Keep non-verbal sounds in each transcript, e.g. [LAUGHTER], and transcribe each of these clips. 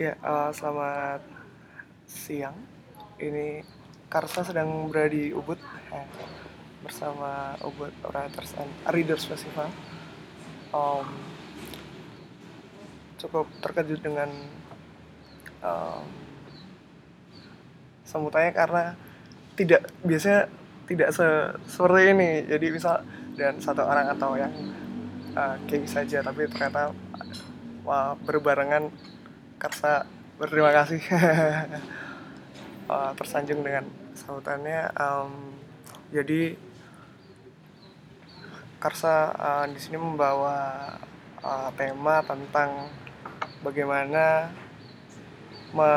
Ya, uh, selamat siang. Ini Karsa sedang berada di Ubud eh, bersama Ubud Writers and Readers Festival. Um, cukup terkejut dengan um, karena tidak biasanya tidak se seperti ini. Jadi misal dan satu orang atau yang uh, kayak saja, tapi ternyata uh, berbarengan Karsa berterima kasih uh, [LAUGHS] tersanjung dengan sambutannya. Um, jadi Karsa uh, di sini membawa uh, tema tentang bagaimana me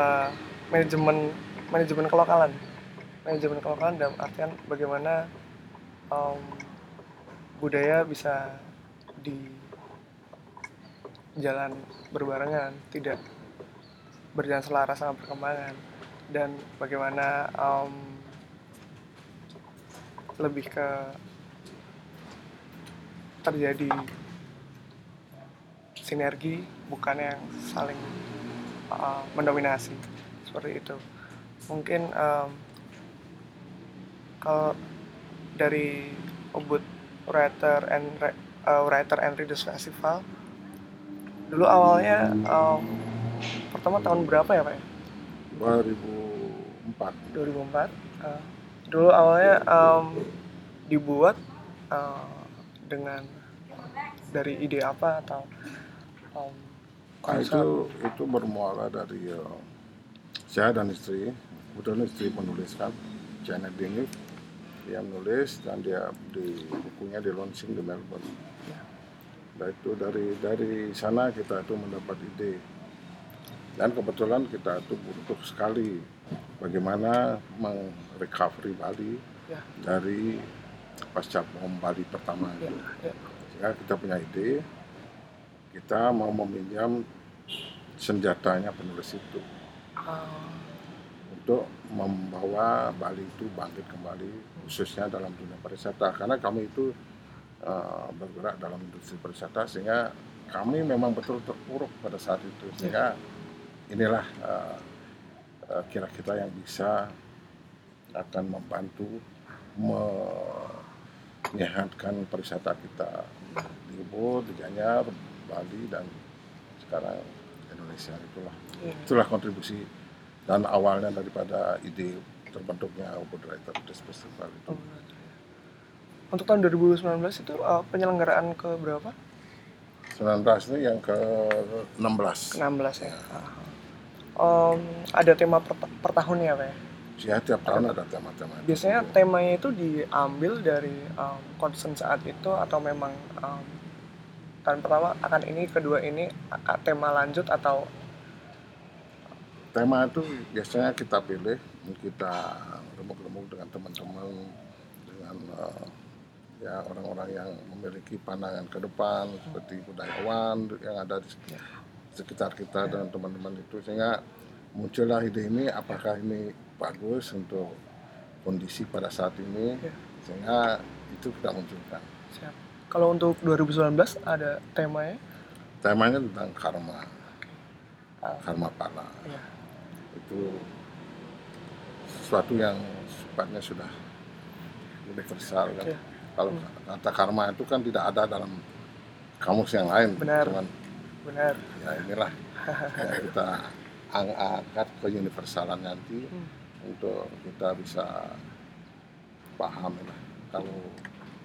manajemen manajemen kelokalan, manajemen kelokalan dalam artian bagaimana um, budaya bisa di jalan berbarengan, tidak berjalan selaras sama perkembangan. Dan bagaimana um, lebih ke terjadi sinergi bukan yang saling uh, mendominasi. Seperti itu. Mungkin um, kalau dari Ubud Writer and uh, Writer and Readers Festival dulu awalnya um, pertama tahun berapa ya Pak ya? 2004. 2004. Uh, dulu awalnya um, dibuat uh, dengan dari ide apa atau um, nah, itu itu bermula dari uh, saya dan istri, kebetulan istri menuliskan Janet Denif dia menulis dan dia di bukunya di launching di Melbourne. Ya. Nah itu dari dari sana kita itu mendapat ide dan kebetulan kita itu butuh sekali bagaimana merecovery Bali ya. dari pasca bom Bali pertama ya, itu. Ya. Sehingga kita punya ide, kita mau meminjam senjatanya penulis itu uh. untuk membawa Bali itu bangkit kembali khususnya dalam dunia pariwisata karena kami itu uh, bergerak dalam industri pariwisata sehingga kami memang betul terpuruk pada saat itu sehingga ya inilah uh, uh, kira-kira yang bisa akan membantu menyehatkan pariwisata kita di Ubud, di Gianyar, Bali dan sekarang Indonesia itulah yeah. itulah kontribusi dan awalnya daripada ide terbentuknya Ubud Writer Festival itu. Oh, Untuk tahun 2019 itu uh, penyelenggaraan ke berapa? 19 ini yang ke 16. 16 ya. Uh um, ada tema per, per tahunnya pak ya? Ya tiap tahun ada tema-tema. Biasanya temanya itu diambil dari um, concern saat itu atau memang um, tahun pertama akan ini, kedua ini tema lanjut atau tema itu biasanya kita pilih, kita remuk-remuk dengan teman-teman, dengan uh, ya orang-orang yang memiliki pandangan ke depan seperti budayawan yang ada di ya sekitar kita dan teman-teman itu sehingga muncullah ide ini apakah ini bagus untuk kondisi pada saat ini ya. sehingga itu kita munculkan. Siap. Kalau untuk 2019 ada temanya? Temanya tentang karma, ah. karma pala. Ya. Itu sesuatu yang sifatnya sudah universal kan. Ya. Kalau hmm. kata karma itu kan tidak ada dalam kamus yang lain, Benar. cuman benar ya inilah ya, kita angkat ke universalan nanti hmm. untuk kita bisa paham ya. kalau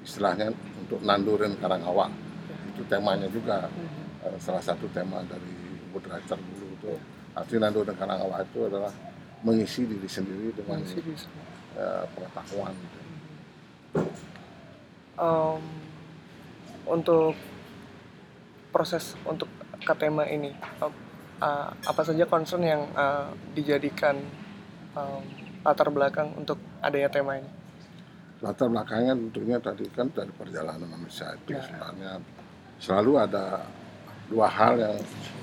istilahnya untuk nandurin karangawak ya. itu temanya juga hmm. uh, salah satu tema dari Wood Writer dulu itu arti nandurin karangawak itu adalah mengisi diri sendiri dengan mengisi diri uh, pengetahuan gitu. um, untuk proses untuk ke tema ini. Uh, apa saja concern yang uh, dijadikan um, latar belakang untuk adanya tema ini? Latar belakangnya tentunya tadi kan dari perjalanan manusia itu ya. sebenarnya selalu ada dua hal yang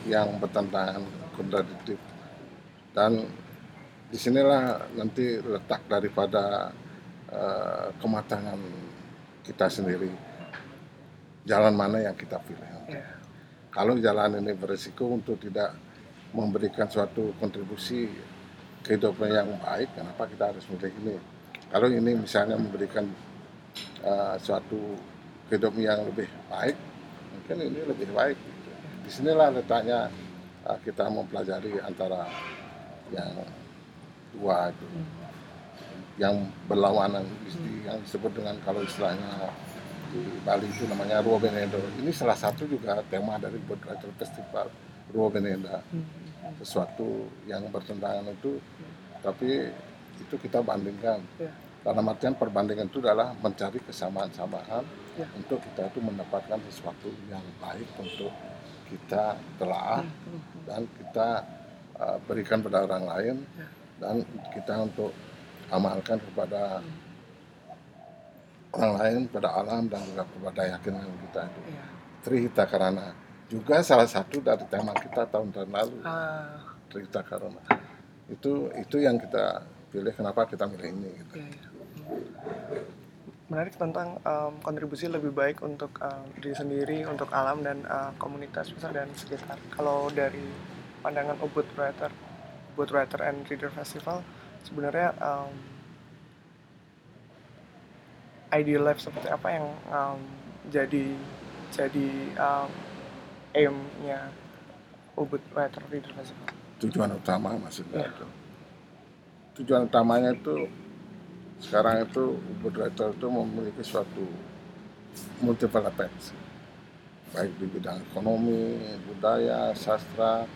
yang bertentangan kontradiktif. Dan di sinilah nanti letak daripada uh, kematangan kita sendiri. Jalan mana yang kita pilih. Ya kalau jalan ini berisiko untuk tidak memberikan suatu kontribusi kehidupan yang baik kenapa kita harus memilih ini kalau ini misalnya memberikan uh, suatu kehidupan yang lebih baik mungkin ini lebih baik gitu. di sinilah letaknya uh, kita mempelajari antara yang dua itu yang berlawanan yang disebut dengan kalau istilahnya di Bali itu namanya Ruo Benendo. Ini salah satu juga tema dari Writer Festival Ruo Benenda. Sesuatu yang bertentangan itu, tapi itu kita bandingkan. Ya. Karena artian perbandingan itu adalah mencari kesamaan-samaan ya. untuk kita itu mendapatkan sesuatu yang baik untuk kita telah dan kita uh, berikan pada orang lain ya. dan kita untuk amalkan kepada orang lain pada alam dan juga kepada keyakinan kita itu iya. Trihita karena juga salah satu dari tema kita tahun-tahun lalu ah. Trihita karena itu itu yang kita pilih kenapa kita milih ini gitu. Iya, iya. menarik tentang um, kontribusi lebih baik untuk um, diri sendiri untuk alam dan uh, komunitas besar dan sekitar kalau dari pandangan Ubud Writer Ubud Writer and Reader Festival sebenarnya um, ideal life seperti apa yang um, jadi jadi um, aimnya Ubud Writer Reader? Tujuan utama maksudnya yeah. itu. Tujuan utamanya itu sekarang itu Ubud Writer itu memiliki suatu multiple effects baik di bidang ekonomi, budaya, sastra,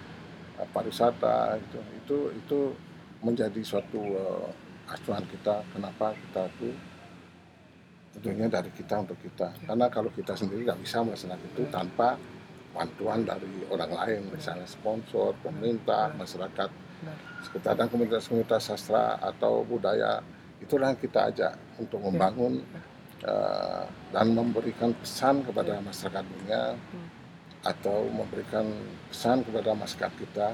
pariwisata itu itu itu menjadi suatu uh, acuan kita kenapa kita itu tentunya dari kita untuk kita karena kalau kita sendiri nggak bisa melaksanakan itu tanpa bantuan dari orang lain misalnya sponsor pemerintah masyarakat sekitar dan komunitas-komunitas sastra atau budaya itulah yang kita ajak untuk ya. membangun uh, dan memberikan pesan kepada masyarakat dunia atau memberikan pesan kepada masyarakat kita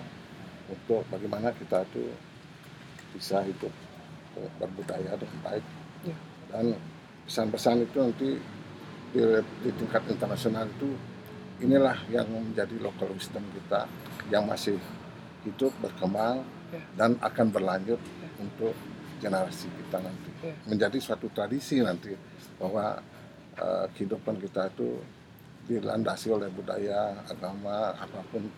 untuk bagaimana kita itu bisa hidup berbudaya dengan baik ya. dan pesan-pesan itu nanti di, di tingkat internasional itu inilah yang menjadi local wisdom kita yang masih hidup berkembang ya. dan akan berlanjut ya. untuk generasi kita nanti ya. menjadi suatu tradisi nanti bahwa uh, kehidupan kita itu dilandasi oleh budaya agama apa pun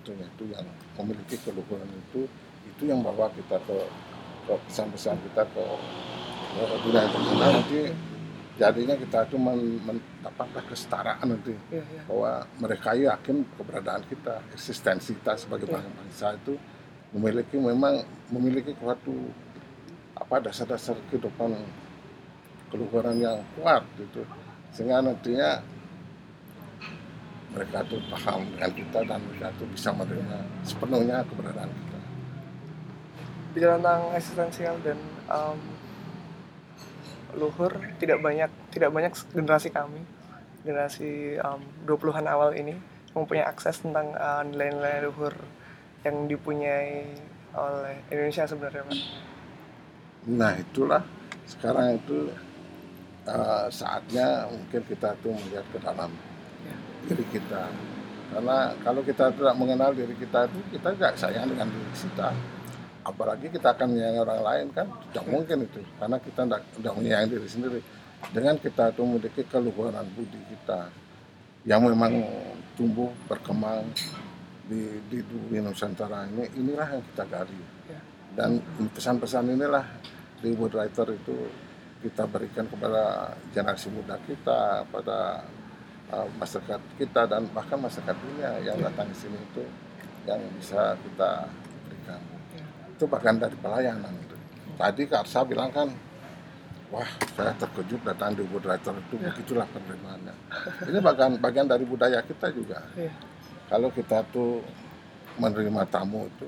tentunya itu yang memiliki keluhuran itu itu yang bawa kita ke ke pesan-pesan kita ke, ke dunia internasional nanti jadinya kita itu mendapatkan kesetaraan nanti ya, ya. bahwa mereka yakin keberadaan kita eksistensi kita sebagai ya. bangsa itu memiliki memang memiliki suatu apa dasar-dasar kehidupan keluhuran yang kuat gitu sehingga nantinya mereka itu paham dengan kita dan mereka itu bisa menerima sepenuhnya keberadaan kita bicara tentang eksistensial dan um, luhur tidak banyak tidak banyak generasi kami generasi um, 20-an awal ini mempunyai akses tentang uh, nilai-nilai luhur yang dipunyai oleh Indonesia sebenarnya Pak. Nah itulah sekarang itu uh, saatnya mungkin kita tuh melihat ke dalam ya. diri kita karena kalau kita tidak mengenal diri kita itu kita tidak sayang dengan diri kita apalagi kita akan menyayangi orang lain kan? Tidak mungkin itu karena kita tidak menyayangi diri sendiri. Dengan kita itu memiliki keluhuran budi kita yang memang tumbuh berkembang di di dunia Nusantara ini inilah yang kita gali. Ya. dan pesan-pesan inilah di Wood Writer itu kita berikan kepada generasi muda kita pada uh, masyarakat kita dan bahkan masyarakat dunia yang datang ke sini itu yang bisa kita itu bagian dari pelayanan itu. Tadi Kak Arsa bilang kan, wah saya terkejut datang di Writer itu ya. begitulah penerimaannya. Ini bagian bagian dari budaya kita juga. Ya. Kalau kita tuh menerima tamu itu,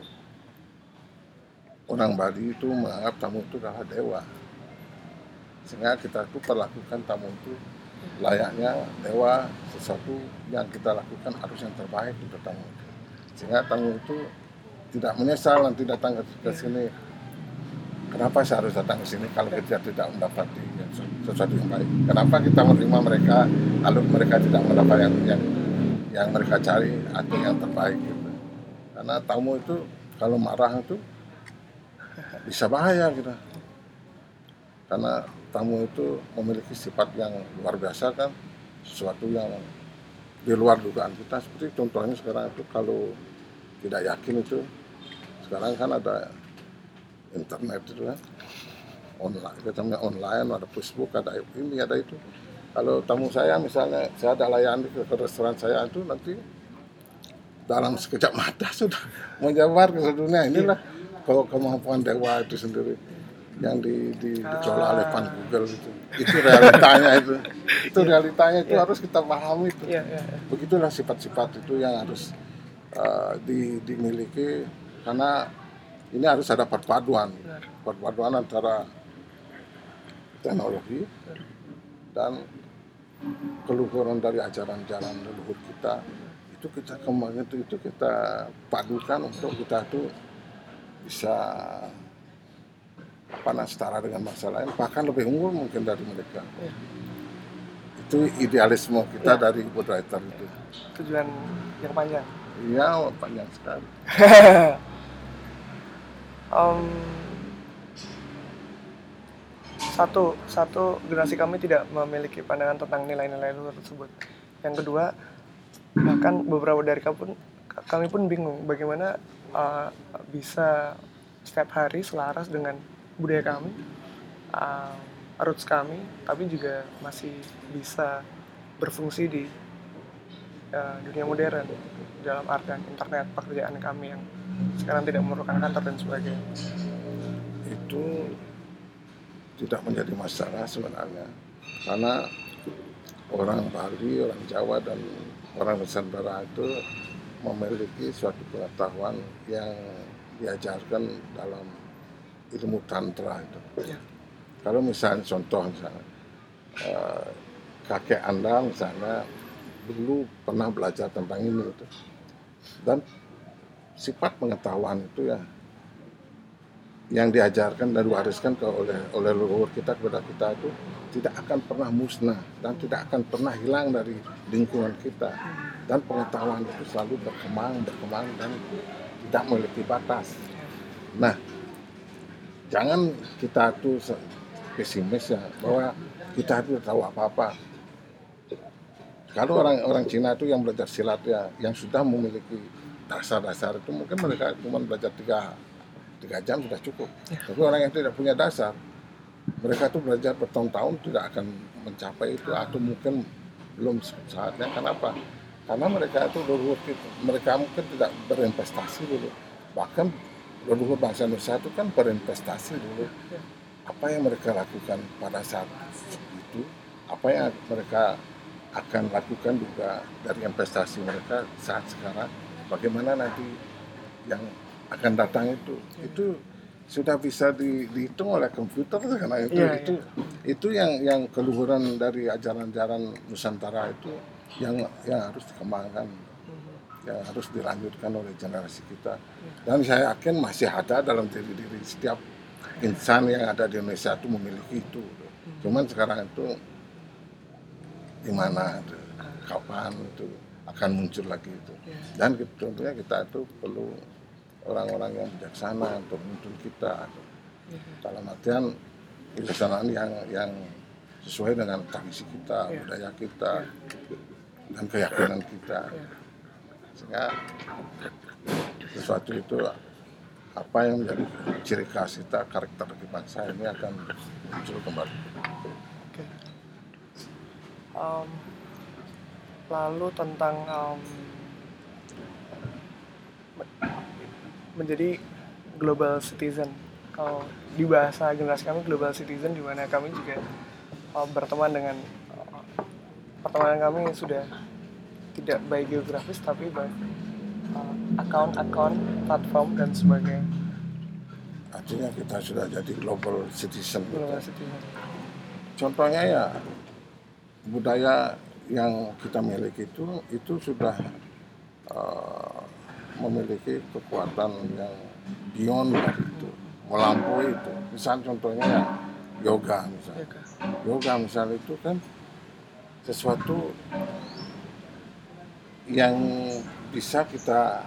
orang Bali itu menganggap tamu itu adalah dewa. Sehingga kita tuh perlakukan tamu itu layaknya dewa sesuatu yang kita lakukan harus yang terbaik untuk tamu itu. Sehingga tamu itu tidak menyesal nanti datang ke, ke sini. Kenapa saya harus datang ke sini kalau kita tidak mendapati sesuatu yang baik? Kenapa kita menerima mereka lalu mereka tidak mendapat yang yang, yang mereka cari atau yang terbaik gitu? Karena tamu itu kalau marah itu bisa bahaya gitu karena tamu itu memiliki sifat yang luar biasa kan sesuatu yang di luar dugaan kita. Seperti contohnya sekarang itu kalau tidak yakin itu. Sekarang kan ada internet itu kan. Online katanya online ada Facebook ada ini ada itu. Kalau tamu saya misalnya saya ada layani ke, ke restoran saya itu nanti dalam sekejap mata [LAUGHS] sudah menjabar ke dunia inilah kalau kemampuan dewa itu sendiri yang di, di, dikelola oleh pan Google itu. Itu realitanya itu. Itu realitanya itu Iya. harus kita pahami itu. Iya, iya, iya. begitulah sifat-sifat itu yang harus uh, di, dimiliki karena ini harus ada perpaduan perpaduan antara teknologi dan keluhuran dari ajaran-ajaran leluhur kita itu kita kembangin itu, itu kita padukan untuk kita tuh bisa apa nah, setara dengan masa lain bahkan lebih unggul mungkin dari mereka itu idealisme kita Iya. dari Writer itu Tujuan yang panjang. Iya panjang sekali [LAUGHS] Em, satu satu generasi kami tidak memiliki pandangan tentang nilai-nilai tersebut. Yang kedua, bahkan beberapa dari kami pun kami pun bingung bagaimana uh, bisa setiap hari selaras dengan budaya kami, uh, roots kami, tapi juga masih bisa berfungsi di uh, dunia modern dalam artian internet pekerjaan kami yang sekarang tidak memerlukan kantor dan sebagainya. itu tidak menjadi masalah sebenarnya karena orang Bali, orang Jawa dan orang Nusantara itu memiliki suatu pengetahuan yang diajarkan dalam ilmu tantra itu. Ya. Kalau misalnya contoh misalnya eh, kakek anda misalnya dulu pernah belajar tentang ini itu dan sifat pengetahuan itu ya yang diajarkan dan diwariskan ke oleh oleh leluhur kita kepada kita itu tidak akan pernah musnah dan tidak akan pernah hilang dari lingkungan kita dan pengetahuan itu selalu berkembang berkembang dan tidak memiliki batas. Nah, jangan kita se- pesimis ya bahwa kita itu tahu apa-apa. Kalau orang orang Cina itu yang belajar silat ya, yang sudah memiliki dasar-dasar itu mungkin mereka cuma belajar tiga tiga jam sudah cukup. Tapi orang yang tidak punya dasar, mereka tuh belajar bertahun-tahun tidak akan mencapai itu atau mungkin belum saatnya. Kenapa? Karena mereka itu leluhur mereka mungkin tidak berinvestasi dulu. Bahkan leluhur bangsa Indonesia itu kan berinvestasi dulu. Apa yang mereka lakukan pada saat itu, apa yang mereka akan lakukan juga dari investasi mereka saat sekarang, bagaimana nanti yang akan datang itu, itu sudah bisa di- dihitung oleh komputer karena itu Iya, itu itu yang yang keluhuran dari ajaran-ajaran Nusantara itu yang yang harus dikembangkan yang harus dilanjutkan oleh generasi kita. Dan saya yakin masih ada dalam diri diri setiap insan yang ada di Indonesia itu memiliki itu. Cuman sekarang itu di mana itu, kapan itu akan muncul lagi itu dan kita- tentunya kita itu perlu orang-orang yang bijaksana untuk menuntun kita dalam artian kebijaksanaan yang yang sesuai dengan tradisi kita, Iya. budaya kita, dan keyakinan kita. Sehingga sesuatu itu apa yang menjadi ciri khas kita, karakter bangsa ini akan muncul kembali. Oke. Em, lalu tentang me- menjadi global citizen. Kalau di bahasa generasi kami global citizen di mana kami juga eh, berteman dengan eh, pertemanan kami sudah tidak by geografis tapi by eh, account-account, platform dan sebagainya. Artinya kita sudah jadi global citizen. Global citizen. Contohnya ya budaya yang kita miliki itu itu sudah eh, memiliki kekuatan yang beyond dari itu, melampaui itu. Misal contohnya ya yoga Ya, misalnya. Yoga misalnya itu kan sesuatu yang bisa kita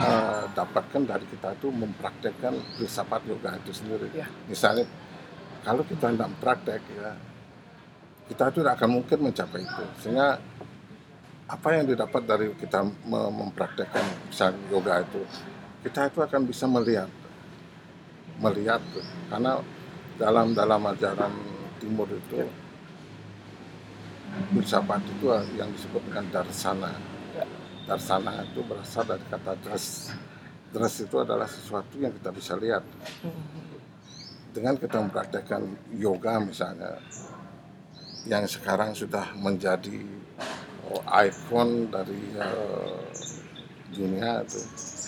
eh, dapatkan dari kita itu mempraktekkan filsafat yoga itu sendiri. Ya. Misalnya kalau kita tidak praktek ya kita itu tidak akan mungkin mencapai itu. Sehingga apa yang didapat dari kita me- mempraktekkan misalnya yoga itu, kita itu akan bisa melihat melihat karena dalam dalam ajaran timur itu Ya. filsafat itu yang disebut dengan darsana. Ya. Darsana itu berasal dari kata dras. Dras itu adalah sesuatu yang kita bisa lihat. Dengan kita mempraktekkan yoga misalnya, yang sekarang sudah menjadi oh, ikon dari eh, dunia itu,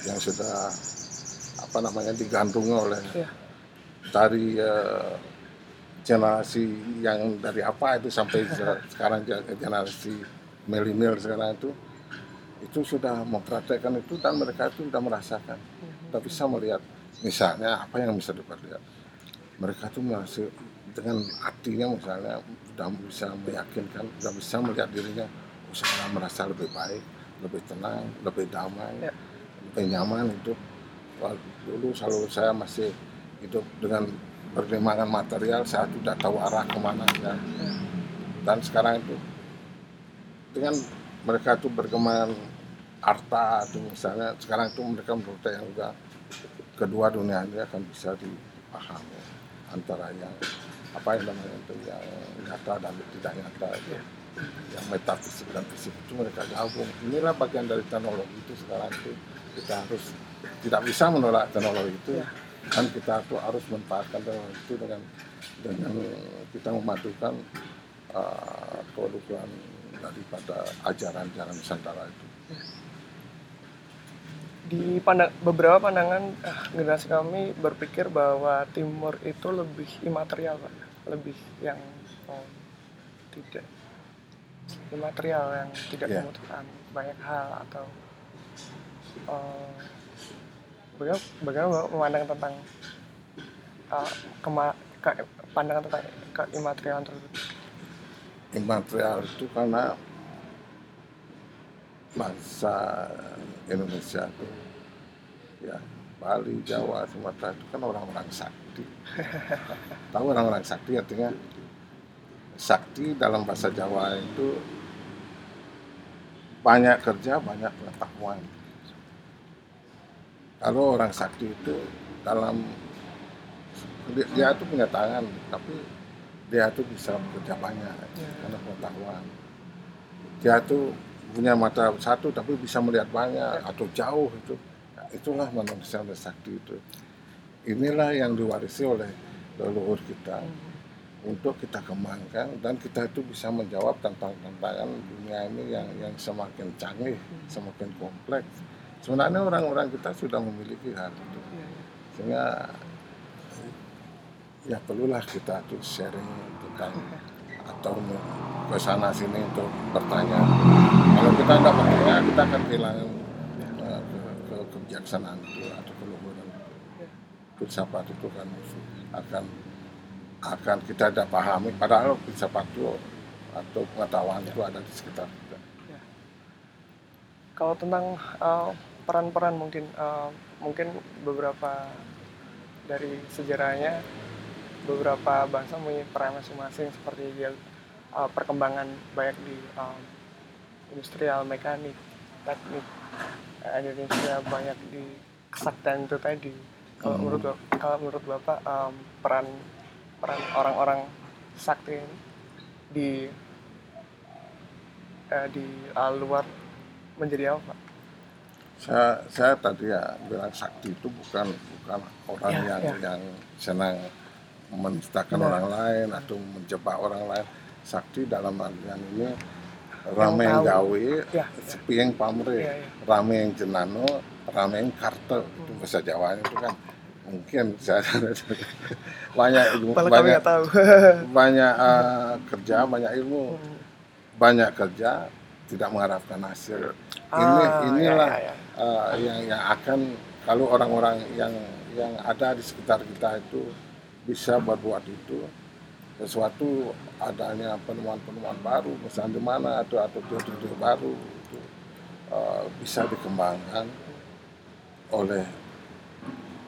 yang sudah apa namanya digandrungi oleh Ya. dari eh, generasi yang dari apa itu sampai se- sekarang ge- generasi milenial sekarang itu itu sudah mempraktekkan itu dan mereka itu sudah merasakan. Sudah bisa melihat misalnya apa yang bisa diperlihat? Mereka itu masih dengan hatinya misalnya sudah bisa meyakinkan sudah bisa melihat dirinya oh, sekarang merasa lebih baik lebih tenang lebih damai Ya. lebih nyaman itu dulu selalu saya masih hidup dengan perkembangan material saya tidak tahu arah ke mana ya. dan sekarang itu dengan mereka itu berkembang harta itu misalnya sekarang itu mereka menurut saya juga kedua dunia ini akan bisa dipahami antara yang apa yang namanya itu yang nyata dan tidak nyata itu. Yang metafisik dan fisik itu mereka gabung. Inilah bagian dari teknologi itu sekarang itu. Kita harus tidak bisa menolak teknologi itu. Ya. kan kita tuh harus manfaatkan teknologi itu dengan dengan kita memadukan uh, kedudukan daripada ajaran-ajaran Nusantara itu. di pandang, beberapa pandangan ah, generasi kami berpikir bahwa timur itu lebih imaterial pak lebih yang oh, tidak imaterial yang tidak Iya. membutuhkan banyak hal atau oh, bagaimana, memandang tentang ah, kema, ke- pandangan tentang keimaterialan tersebut Imaterial itu karena bangsa Indonesia itu ya Bali, Jawa, Sumatera itu kan orang-orang sakti. [LAUGHS] Tahu orang-orang sakti artinya sakti dalam bahasa Jawa itu banyak kerja, banyak pengetahuan. Kalau orang sakti itu dalam dia, dia itu punya tangan, tapi dia itu bisa bekerja banyak karena pengetahuan. Dia itu punya mata satu tapi bisa melihat banyak atau jauh itu. Nah, itulah manusia yang sakti itu. Inilah yang diwarisi oleh leluhur kita untuk kita kembangkan dan kita itu bisa menjawab tantangan-tantangan dunia ini yang yang semakin canggih, semakin kompleks. Sebenarnya orang-orang kita sudah memiliki hal itu. Sehingga ya perlulah kita tuh sharing tentang atau ke sana sini untuk bertanya. Kalau kita tidak bertanya, kita akan kehilangan eh, ke, ke kebijaksanaan itu atau keluhuran itu. Filsafat itu kan akan akan kita tidak pahami. Padahal filsafat itu atau pengetahuan itu ada di sekitar kita. kalau tentang uh, peran-peran mungkin uh, mungkin beberapa dari sejarahnya beberapa bangsa mempunyai peran masing-masing seperti dia uh, perkembangan banyak di um, industrial mekanik teknik Indonesia banyak di kesaktian itu tadi kalau Hmm. menurut kalau menurut bapak um, peran peran orang-orang sakti ini di eh, di uh, luar menjadi apa Pak? Saya, saya tadi ya bilang sakti itu bukan bukan orang Ya, yang ya. yang senang menistakan Benar. orang lain atau menjebak orang lain. Sakti dalam artian ini rame yang tahu. gawe, Ya, sepi yang pamre, Iya, iya. rame yang jenano, rame yang karte. Itu bahasa Jawa itu kan mungkin saya [LAUGHS] banyak ilmu, Malah banyak tahu. [LAUGHS] banyak eh, kerja, banyak ilmu, Hmm. banyak kerja tidak mengharapkan hasil. Ini Ah, inilah ya, ya, ya. eh, yang yang akan kalau orang-orang yang yang ada di sekitar kita itu bisa berbuat itu sesuatu adanya penemuan-penemuan baru misalnya di mana atau atau ide baru itu eh, bisa dikembangkan oleh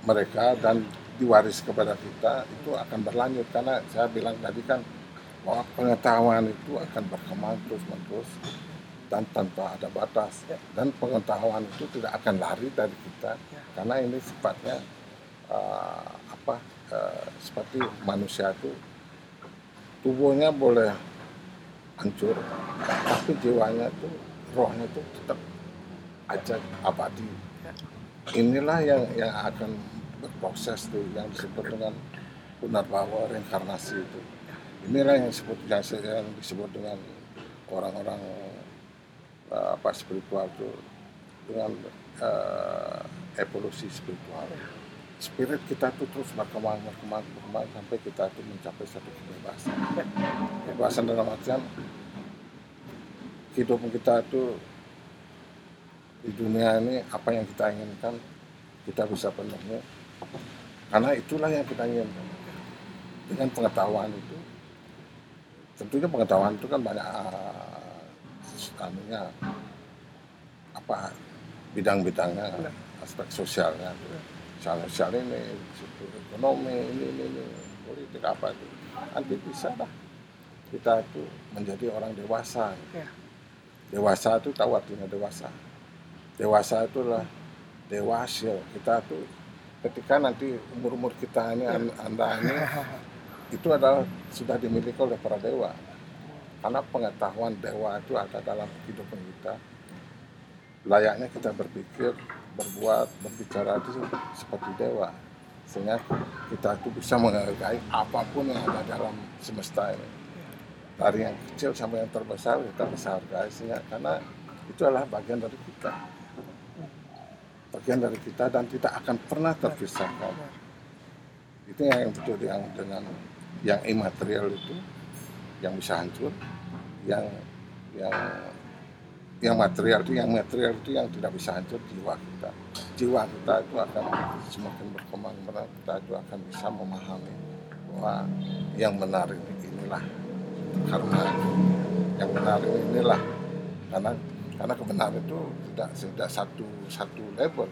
mereka dan diwaris kepada kita itu akan berlanjut karena saya bilang tadi kan bahwa pengetahuan itu akan berkembang terus menerus dan tanpa ada batas Ya. dan pengetahuan itu tidak akan lari dari kita Ya. karena ini sifatnya uh, apa uh, seperti manusia itu tubuhnya boleh hancur tapi jiwanya itu rohnya itu tetap aja abadi Ya. Inilah yang yang akan berproses tuh yang disebut dengan punarbawa reinkarnasi itu. Inilah yang disebut yang, disebut dengan orang-orang eh, apa spiritual itu dengan eh, evolusi spiritual. Spirit kita tuh terus berkembang berkembang berkembang sampai kita tuh mencapai satu kebebasan. Kebebasan dalam artian kehidupan kita tuh di dunia ini apa yang kita inginkan kita bisa penuhi. Karena itulah yang kita inginkan. Dengan pengetahuan itu tentunya pengetahuan itu kan banyak uh, anunya apa bidang-bidangnya aspek sosialnya. Sosial sosial ini ekonomi ini ini, ini politik apa itu. Nanti bisa lah kita itu menjadi orang dewasa. Ya. dewasa itu tahu artinya dewasa dewasa itulah dewasa. Kita tuh ketika nanti umur umur kita ini an- anda ini [LAUGHS] itu adalah sudah dimiliki oleh para dewa. Karena pengetahuan dewa itu ada dalam kehidupan kita. Layaknya kita berpikir berbuat berbicara itu seperti dewa. Sehingga kita itu bisa menghargai apa pun yang ada dalam semesta ini. Dari yang kecil sampai yang terbesar kita bisa hargai sehingga karena itu adalah bagian dari kita bagian dari kita dan tidak akan pernah terpisahkan. Itu yang betul yang dengan yang imaterial itu yang bisa hancur yang yang yang material itu yang material itu yang tidak bisa hancur jiwa kita. Jiwa kita itu akan semakin berkembang kita itu akan bisa memahami bahwa yang benar ini inilah karena yang benar ini inilah karena karena kebenaran itu tidak tidak satu satu level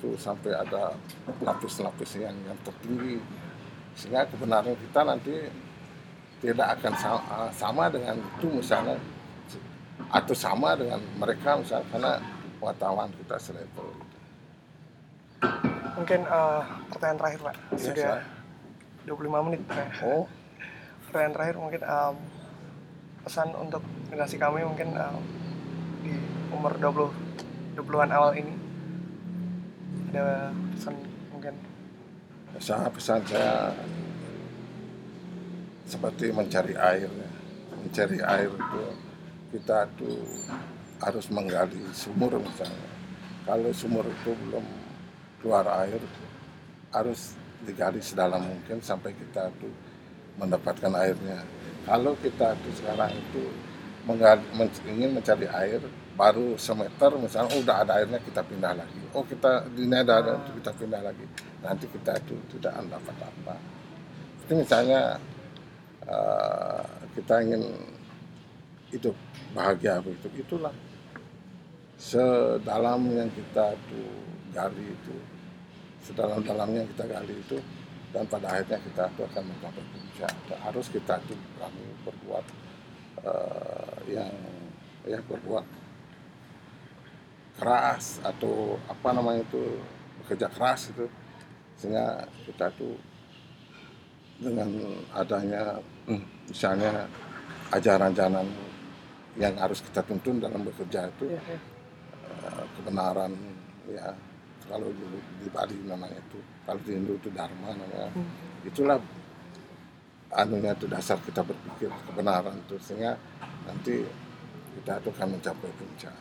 itu sampai ada lapis-lapis yang yang tertinggi sehingga kebenaran kita nanti tidak akan sama, sama dengan itu misalnya atau sama dengan mereka misalnya karena pengetahuan kita selevel Mungkin eh, pertanyaan terakhir Pak. Iya, Sudah Sir. 25 menit Pak. oh Pertanyaan terakhir mungkin em, pesan untuk generasi kami mungkin em, di umur 20 20-an awal ini. Ada pesan mungkin? Saya pesan saya seperti mencari air ya. mencari air itu kita tuh harus menggali sumur misalnya. Kalau sumur itu belum keluar air harus digali sedalam mungkin sampai kita tuh mendapatkan airnya. Kalau kita tuh sekarang itu ingin mencari air baru semeter misalnya oh, udah ada airnya kita pindah lagi. Oh kita di ini ada air kita pindah lagi. Nanti kita itu tidak dapat apa itu misalnya eh, kita ingin hidup bahagia begitu itulah sedalam yang kita tuh gali itu sedalam-dalamnya kita gali itu dan pada akhirnya kita tuh akan mencapai puncak. Harus kita tuh berani berbuat eh, yang ya berbuat keras atau apa namanya itu bekerja keras itu sehingga kita tuh dengan adanya hmm, misalnya ajaran-ajaran yang harus kita tuntun dalam bekerja itu ya, ya. eh, kebenaran ya kalau di, di Bali namanya itu kalau di Hindu itu Dharma namanya Hmm. itulah anunya itu dasar kita berpikir kebenaran itu sehingga nanti kita itu akan mencapai puncak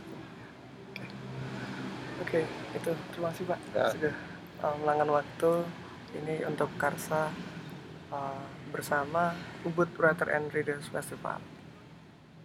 Oke, itu terima kasih Pak Ya. sudah uh, melanggan waktu ini untuk Karsa uh, bersama Ubud Writer and Readers Festival.